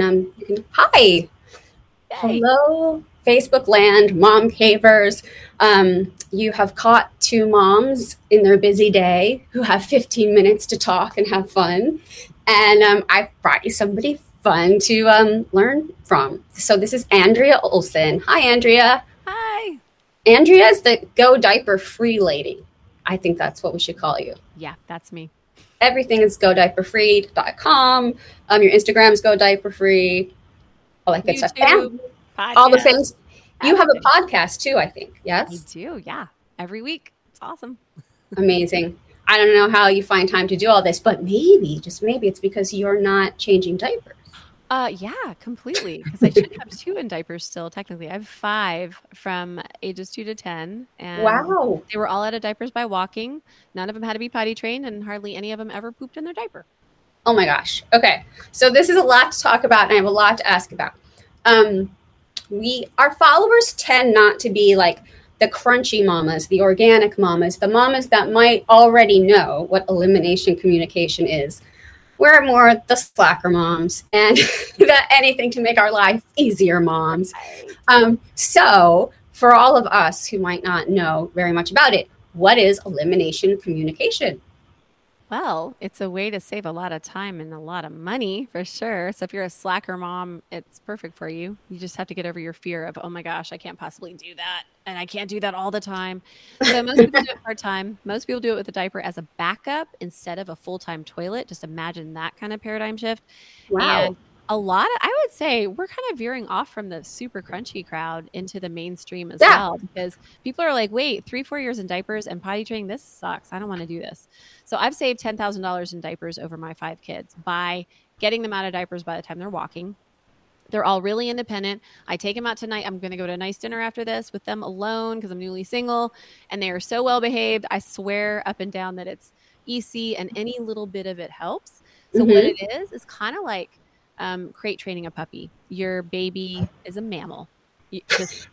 And um, you can hi, hello, Facebook land, mom cavers. Um, you have caught two moms in their busy day who have 15 minutes to talk and have fun. And um, I've brought you somebody fun to um, learn from. So this is Andrea Olson. Hi, Andrea. Hi. Andrea is the Go Diaper Free lady. I think that's what we should call you. Yeah, that's me. Everything is godiaperfree.com. Um, your Instagram is Go Diaper Free. All that good YouTube, stuff. And all the things. You have a podcast too, I think. Yes. I do. Yeah. Every week. It's awesome. Amazing. I don't know how you find time to do all this, but maybe, just maybe, it's because you're not changing diapers. Uh, yeah, completely. Because I should have two in diapers still. Technically, I have five from ages two to ten, and wow, they were all out of diapers by walking. None of them had to be potty trained, and hardly any of them ever pooped in their diaper. Oh my gosh. Okay, so this is a lot to talk about, and I have a lot to ask about. Um, we our followers tend not to be like the crunchy mamas, the organic mamas, the mamas that might already know what elimination communication is we're more the slacker moms and that anything to make our life easier moms. Um, so, for all of us who might not know very much about it, what is elimination communication? Well, it's a way to save a lot of time and a lot of money for sure. So if you're a slacker mom, it's perfect for you. You just have to get over your fear of, oh my gosh, I can't possibly do that. And I can't do that all the time. So most people do it part time. Most people do it with a diaper as a backup instead of a full time toilet. Just imagine that kind of paradigm shift. Wow. And a lot of i would say we're kind of veering off from the super crunchy crowd into the mainstream as yeah. well because people are like wait three four years in diapers and potty training this sucks i don't want to do this so i've saved $10000 in diapers over my five kids by getting them out of diapers by the time they're walking they're all really independent. I take them out tonight. I'm going to go to a nice dinner after this with them alone because I'm newly single and they are so well behaved. I swear up and down that it's EC and any little bit of it helps. So, mm-hmm. what it is, is kind of like um, crate training a puppy. Your baby is a mammal. just,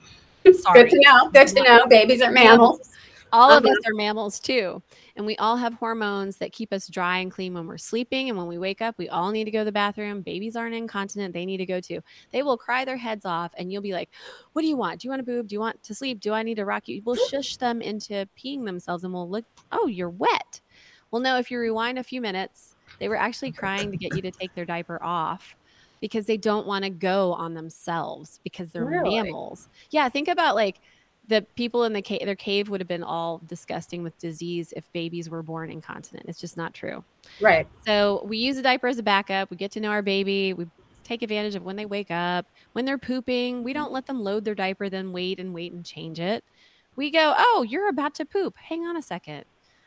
sorry. Good to know. Good to know. Babies are mammals. All of us uh-huh. are mammals too. And we all have hormones that keep us dry and clean when we're sleeping. And when we wake up, we all need to go to the bathroom. Babies aren't incontinent. They need to go too. They will cry their heads off. And you'll be like, What do you want? Do you want a boob? Do you want to sleep? Do I need to rock you? We'll shush them into peeing themselves and we'll look, Oh, you're wet. Well, no, if you rewind a few minutes, they were actually crying to get you to take their diaper off because they don't want to go on themselves because they're really? mammals. Yeah, think about like the people in the cave, their cave would have been all disgusting with disease if babies were born incontinent. It's just not true. Right. So we use a diaper as a backup. We get to know our baby. We take advantage of when they wake up. When they're pooping, we don't let them load their diaper, then wait and wait and change it. We go, oh, you're about to poop. Hang on a second.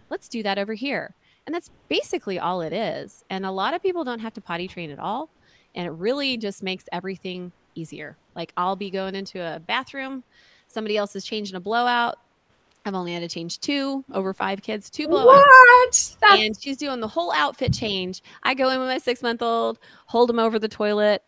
Let's do that over here. And that's basically all it is. And a lot of people don't have to potty train at all. And it really just makes everything easier. Like I'll be going into a bathroom, somebody else is changing a blowout. I've only had to change two over five kids, two blowouts. What? That's- and she's doing the whole outfit change. I go in with my six month old, hold him over the toilet,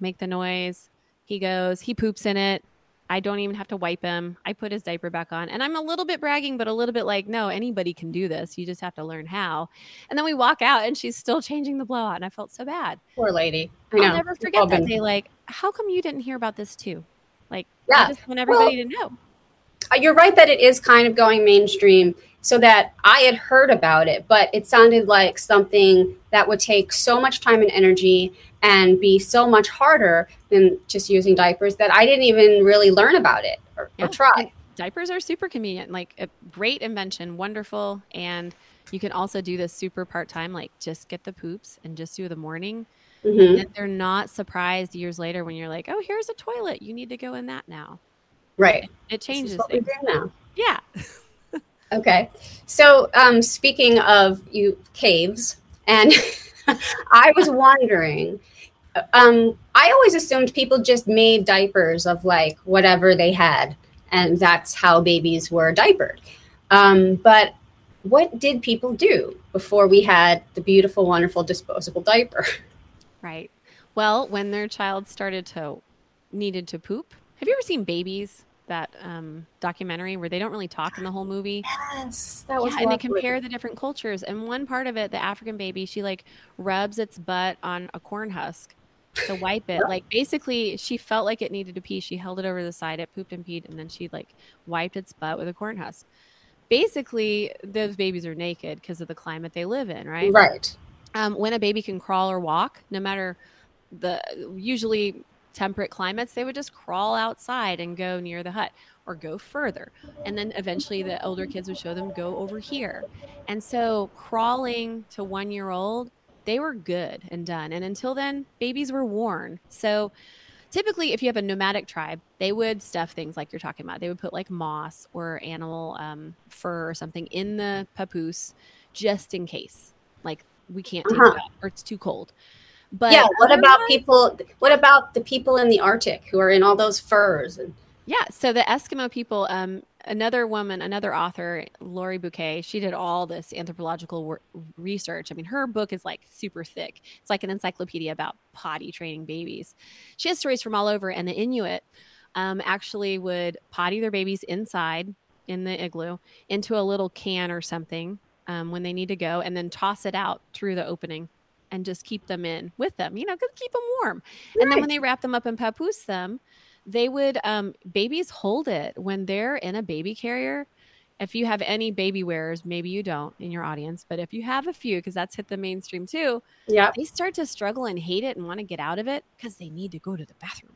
make the noise. He goes, he poops in it. I don't even have to wipe him. I put his diaper back on. And I'm a little bit bragging, but a little bit like, no, anybody can do this. You just have to learn how. And then we walk out and she's still changing the blowout. And I felt so bad. Poor lady. I will never forget that day. Like, how come you didn't hear about this too? Like, yeah. I just want everybody well, to know. Uh, you're right that it is kind of going mainstream so that I had heard about it, but it sounded like something that would take so much time and energy and be so much harder than just using diapers that I didn't even really learn about it or, yeah. or try. Diapers are super convenient, like a great invention, wonderful. And you can also do this super part time, like just get the poops and just do the morning. Mm-hmm. And they're not surprised years later when you're like, oh, here's a toilet. You need to go in that now. Right. It changes. what we do now. Yeah. Okay. So, um, speaking of you caves, and I was wondering, um, I always assumed people just made diapers of like whatever they had, and that's how babies were diapered. Um, but what did people do before we had the beautiful, wonderful disposable diaper? Right. Well, when their child started to needed to poop, have you ever seen babies? That um, documentary where they don't really talk in the whole movie. Yes, that was. Yeah, and they compare the different cultures. And one part of it, the African baby, she like rubs its butt on a corn husk to wipe it. Like basically, she felt like it needed to pee. She held it over the side. It pooped and peed, and then she like wiped its butt with a corn husk. Basically, those babies are naked because of the climate they live in, right? Right. Um, when a baby can crawl or walk, no matter the usually temperate climates, they would just crawl outside and go near the hut or go further. And then eventually the older kids would show them go over here. And so crawling to one year old they were good and done. And until then, babies were worn. So typically, if you have a nomadic tribe, they would stuff things like you're talking about. They would put like moss or animal um, fur or something in the papoose just in case. Like we can't take uh-huh. it out or it's too cold. But yeah, what about people? What about the people in the Arctic who are in all those furs? And- yeah, so the Eskimo people, um, another woman, another author, Laurie Boucke, she did all this anthropological wor- research. I mean, her book is like super thick. It's like an encyclopedia about potty training babies. She has stories from all over, and the Inuit um, actually would potty their babies inside in the igloo into a little can or something um, when they need to go, and then toss it out through the opening and just keep them in with them, you know, keep them warm. Right. And then when they wrap them up and papoose them, they would um, babies hold it when they're in a baby carrier if you have any baby wearers maybe you don't in your audience but if you have a few because that's hit the mainstream too yeah they start to struggle and hate it and want to get out of it because they need to go to the bathroom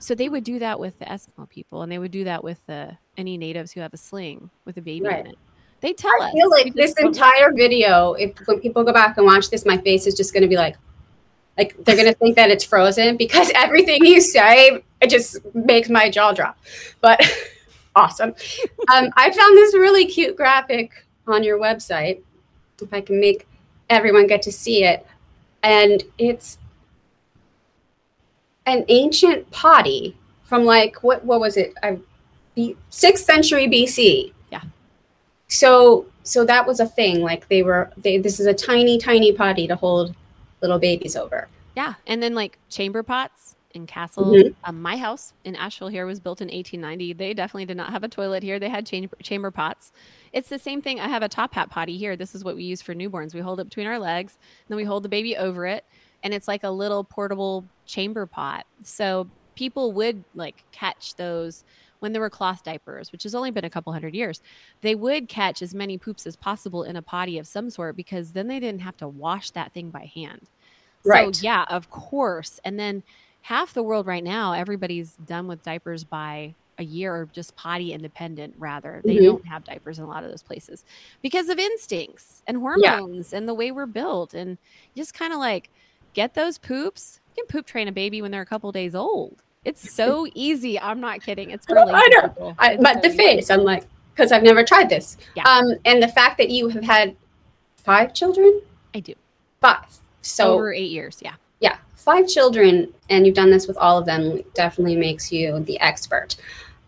so they would do that with the eskimo people and they would do that with the any natives who have a sling with a baby right. in it they tell I us. I feel like this entire video, if when people go back and watch this, my face is just going to be like, like they're going to think that it's frozen because everything you say it just makes my jaw drop. But awesome. Um, I found this really cute graphic on your website. If I can make everyone get to see it, and it's an ancient potty from like what what was it? I sixth century BC. So so that was a thing. Like they were they this is a tiny tiny potty to hold little babies over. Yeah, and then like chamber pots in castles. Mm-hmm. Um, my house in Asheville here was built in 1890. They definitely did not have a toilet here. They had chamber, chamber pots. It's the same thing. I have a top hat potty here. This is what we use for newborns. We hold it between our legs, then we hold the baby over it, and it's like a little portable chamber pot. So people would like catch those when there were cloth diapers, which has only been a couple hundred years, they would catch as many poops as possible in a potty of some sort because then they didn't have to wash that thing by hand. Right. So, yeah, of course. And then half the world right now, everybody's done with diapers by a year or just potty independent rather they mm-hmm. don't have diapers in a lot of those places because of instincts and hormones yeah. and the way we're built and just kind of like get those poops you can poop train a baby when they're a couple days old it's so easy. I'm not kidding. It's for i know. I, but so the face i'm like because i've never tried this. Yeah. um and the fact that you have had five children? I do. Five. So over eight years yeah. Yeah, five children, and you've done this with all of them, definitely makes you the expert.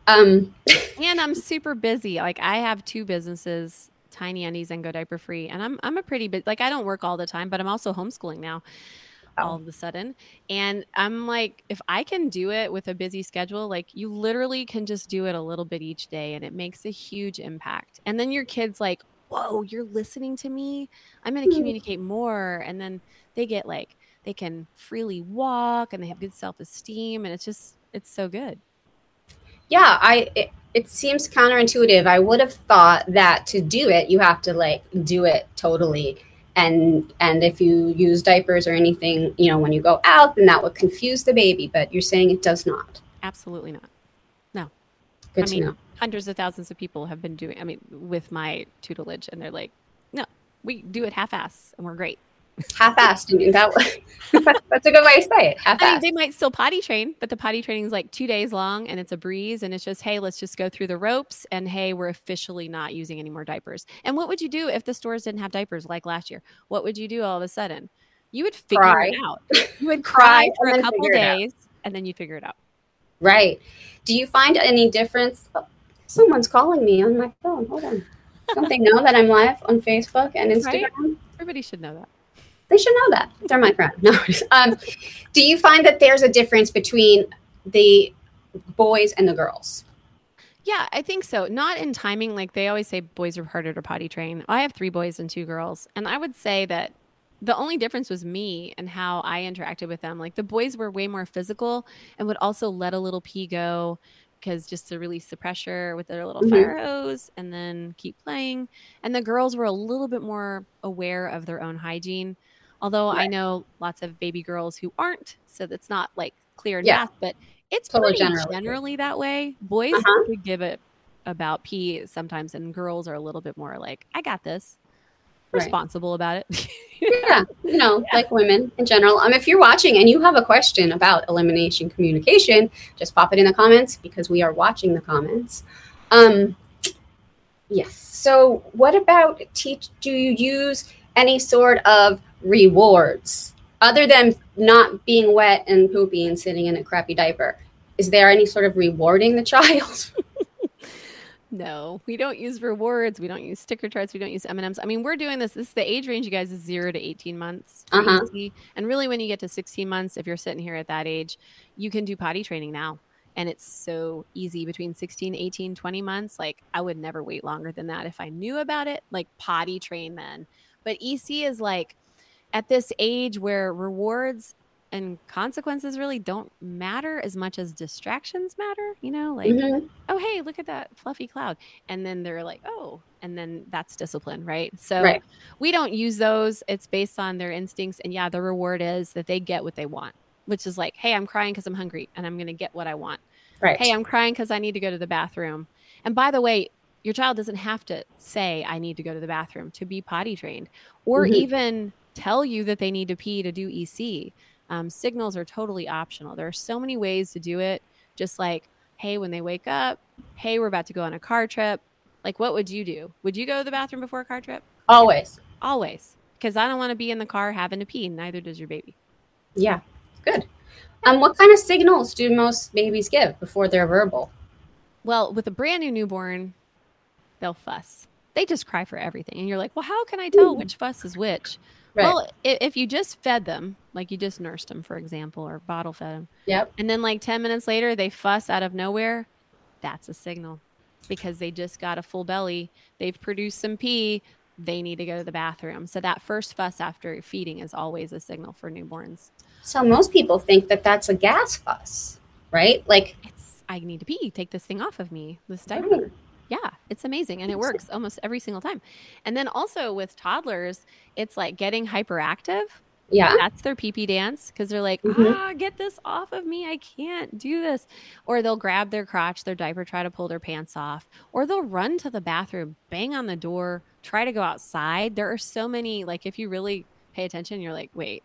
Um, and I'm super busy. Like I have two businesses, Tiny Undies and Go Diaper Free, and I'm I'm a pretty bit like I don't work all the time, but I'm also homeschooling now. Oh. All of a sudden, and I'm like, if I can do it with a busy schedule, like you literally can just do it a little bit each day, and it makes a huge impact. And then your kids like, whoa, you're listening to me. I'm going to hmm. communicate more, and then they get like they can freely walk and they have good self-esteem and it's just it's so good yeah i it, it seems counterintuitive i would have thought that to do it you have to like do it totally and and if you use diapers or anything you know when you go out then that would confuse the baby but you're saying it does not. Absolutely not. No. Good I to mean, know. hundreds of thousands of people have been doing i mean with my tutelage and they're like no we do it half-ass and we're great half-assed and that that's a good way to say it half-assed. I mean, they might still potty train but the potty training is like two days long and it's a breeze and it's just hey let's just go through the ropes and hey we're officially not using any more diapers. And what would you do if the stores didn't have diapers like last year? What would you do all of a sudden? You would figure cry. it out. You would cry, cry for a couple days and then you'd figure it out. Right. Do you find any difference? Oh, someone's calling me on my phone. Hold on. Don't they know that i'm live on facebook and instagram? Right? everybody should know that they should know that. They're my friend. No. Um, do you find that there's a difference between the boys and the girls? Yeah, I think so. Not in timing. Like they always say, boys are harder to potty train. I have three boys and two girls. And I would say that the only difference was me and how I interacted with them. Like the boys were way more physical and would also let a little pee go because just to release the pressure with their little mm-hmm. fire hose and then keep playing. And the girls were a little bit more aware of their own hygiene. Although right. I know lots of baby girls who aren't, so that's not like clear and yeah. but it's totally pretty generally, generally that way. Boys uh-huh. give it about pee sometimes, and girls are a little bit more like, I got this responsible about it. yeah, you know, yeah. like women in general. Um, if you're watching and you have a question about elimination communication, just pop it in the comments because we are watching the comments. Um, yes. So, what about teach? Do you use any sort of rewards other than not being wet and poopy and sitting in a crappy diaper? Is there any sort of rewarding the child? No, we don't use rewards. We don't use sticker charts. We don't use M&Ms. I mean, we're doing this. This is the age range, you guys, is zero to 18 months. Uh-huh. And really, when you get to 16 months, if you're sitting here at that age, you can do potty training now. And it's so easy between 16, 18, 20 months. Like, I would never wait longer than that if I knew about it. Like, potty train then. But EC is like at this age where rewards and consequences really don't matter as much as distractions matter you know like mm-hmm. oh hey look at that fluffy cloud and then they're like oh and then that's discipline right so right. we don't use those it's based on their instincts and yeah the reward is that they get what they want which is like hey i'm crying because i'm hungry and i'm going to get what i want right hey i'm crying because i need to go to the bathroom and by the way your child doesn't have to say i need to go to the bathroom to be potty trained or mm-hmm. even tell you that they need to pee to do ec um, signals are totally optional. There are so many ways to do it. Just like, hey, when they wake up, hey, we're about to go on a car trip. Like, what would you do? Would you go to the bathroom before a car trip? Always. Always. Because I don't want to be in the car having to pee. Neither does your baby. Yeah. Good. Um, what kind of signals do most babies give before they're verbal? Well, with a brand new newborn, they'll fuss. They just cry for everything. And you're like, well, how can I tell which fuss is which? Right. Well, if you just fed them, like you just nursed them, for example, or bottle fed them. Yep. And then like 10 minutes later, they fuss out of nowhere. That's a signal because they just got a full belly. They've produced some pee. They need to go to the bathroom. So that first fuss after feeding is always a signal for newborns. So most people think that that's a gas fuss, right? Like it's, I need to pee. Take this thing off of me. This diaper. Right. Yeah, it's amazing and it works almost every single time. And then also with toddlers, it's like getting hyperactive. Yeah. That's their pee pee dance because they're like, mm-hmm. ah, get this off of me. I can't do this. Or they'll grab their crotch, their diaper, try to pull their pants off. Or they'll run to the bathroom, bang on the door, try to go outside. There are so many, like, if you really pay attention, you're like, wait,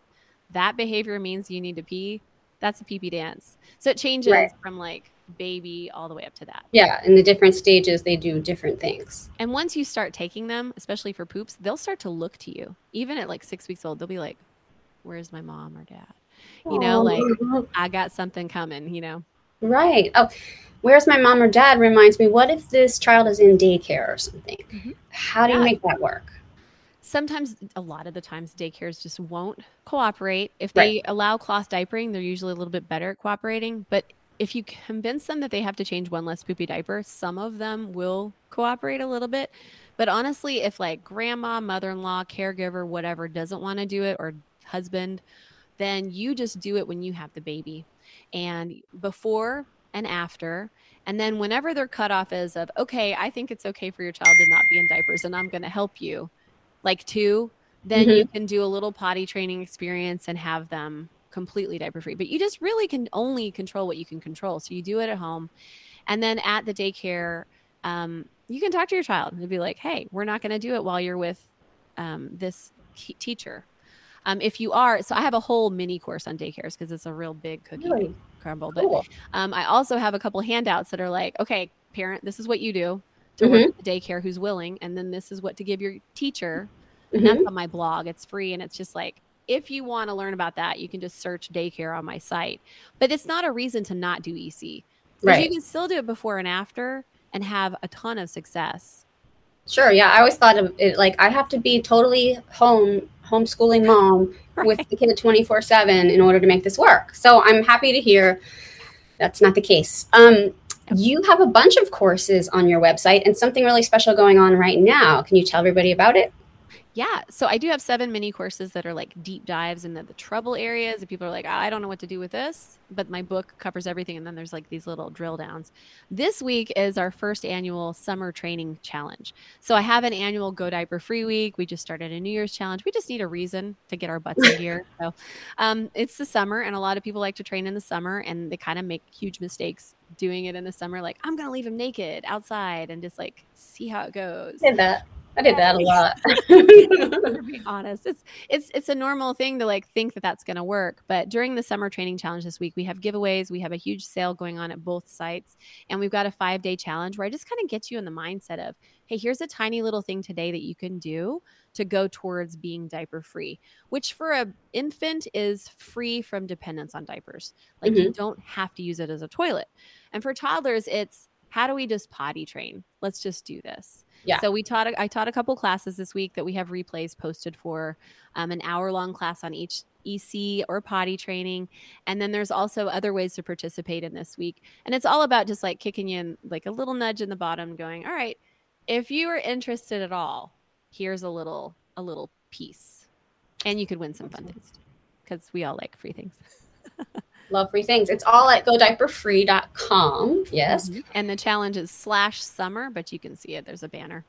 that behavior means you need to pee. That's a pee pee dance. So it changes right. from like baby all the way up to that. Yeah, in the different stages they do different things. And once you start taking them, especially for poops, they'll start to look to you. Even at like 6 weeks old, they'll be like, "Where's my mom or dad?" You know, like I got something coming, you know. Right. Oh, where's my mom or dad reminds me what if this child is in daycare or something? Mm-hmm. How do yeah. you make that work? sometimes a lot of the times daycares just won't cooperate if they right. allow cloth diapering they're usually a little bit better at cooperating but if you convince them that they have to change one less poopy diaper, some of them will cooperate a little bit. But honestly, if like grandma, mother in law, caregiver, whatever doesn't want to do it or husband, then you just do it when you have the baby. And before and after. And then whenever their cutoff is of, okay, I think it's okay for your child to not be in diapers and I'm going to help you, like two, then mm-hmm. you can do a little potty training experience and have them completely diaper free. But you just really can only control what you can control. So you do it at home. And then at the daycare, um, you can talk to your child and be like, hey, we're not going to do it while you're with um, this teacher. Um, if you are, so I have a whole mini course on daycares because it's a real big cookie really? crumble. But cool. um, I also have a couple handouts that are like, okay, parent, this is what you do to mm-hmm. work at the daycare who's willing, and then this is what to give your teacher. Mm-hmm. And that's mm-hmm. on my blog. It's free, and it's just like if you want to learn about that, you can just search daycare on my site. But it's not a reason to not do EC. Right. You can still do it before and after and have a ton of success. Sure. Yeah. I always thought of it like I have to be totally home, homeschooling mom right. with the kid 24 7 in order to make this work. So I'm happy to hear that's not the case. Um, you have a bunch of courses on your website and something really special going on right now. Can you tell everybody about it? Yeah. So I do have seven mini courses that are like deep dives into the trouble areas. And people are like, I don't know what to do with this. But my book covers everything. And then there's like these little drill downs. This week is our first annual summer training challenge. So I have an annual Go Diaper Free Week. We just started a New Year's challenge. We just need a reason to get our butts in gear. So um, it's the summer. And a lot of people like to train in the summer and they kind of make huge mistakes doing it in the summer. Like, I'm going to leave him naked outside and just like see how it goes. Did that. I did that a lot. to be honest, it's it's it's a normal thing to like think that that's going to work. But during the summer training challenge this week, we have giveaways. We have a huge sale going on at both sites, and we've got a five day challenge where I just kind of get you in the mindset of, hey, here's a tiny little thing today that you can do to go towards being diaper free, which for a infant is free from dependence on diapers. Like mm-hmm. you don't have to use it as a toilet, and for toddlers, it's how do we just potty train? Let's just do this. Yeah. So we taught I taught a couple classes this week that we have replays posted for um, an hour long class on each EC or potty training. And then there's also other ways to participate in this week. And it's all about just like kicking you in like a little nudge in the bottom, going, all right, if you are interested at all, here's a little a little piece. And you could win some fun things because we all like free things. love free things. It's all at godiaperfree.com. Yes. Mm-hmm. And the challenge is slash summer, but you can see it. There's a banner.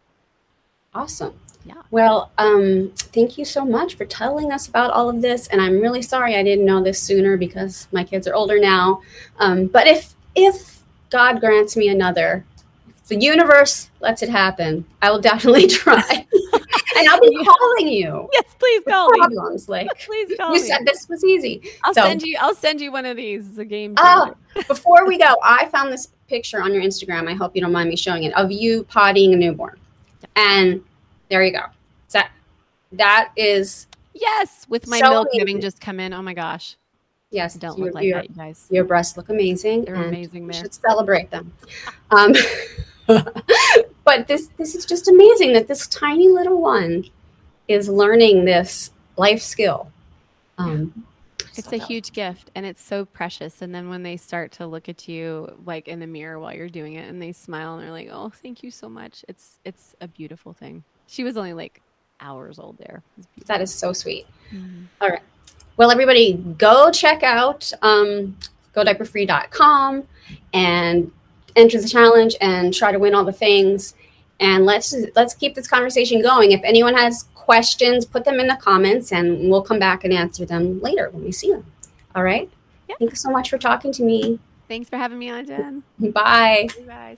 Awesome. Yeah. Well, um, thank you so much for telling us about all of this. And I'm really sorry I didn't know this sooner because my kids are older now. Um, but if if God grants me another, if the universe lets it happen, I will definitely try. and I'll be calling you. Yes, please call problems. Me. Like please call you me. said this was easy. I'll so, send you I'll send you one of these. It's a game Oh, before we go, I found this picture on your Instagram. I hope you don't mind me showing it of you pottying a newborn. And there you go. That that is Yes, with my so milk amazing. having just come in. Oh my gosh. Yes, don't look like that, you guys. Your breasts look amazing. They're amazing. There. should celebrate them. Um, but this this is just amazing that this tiny little one is learning this life skill. Um, it's a huge gift and it's so precious. And then when they start to look at you like in the mirror while you're doing it and they smile and they're like, Oh, thank you so much. It's it's a beautiful thing. She was only like hours old there. That is so sweet. Mm-hmm. All right. Well, everybody go check out um, godiaperfree.com and enter the challenge and try to win all the things. And let's let's keep this conversation going. If anyone has questions, put them in the comments, and we'll come back and answer them later when we see them. All right. Yep. Thank you so much for talking to me. Thanks for having me on, Jen. Bye. Bye.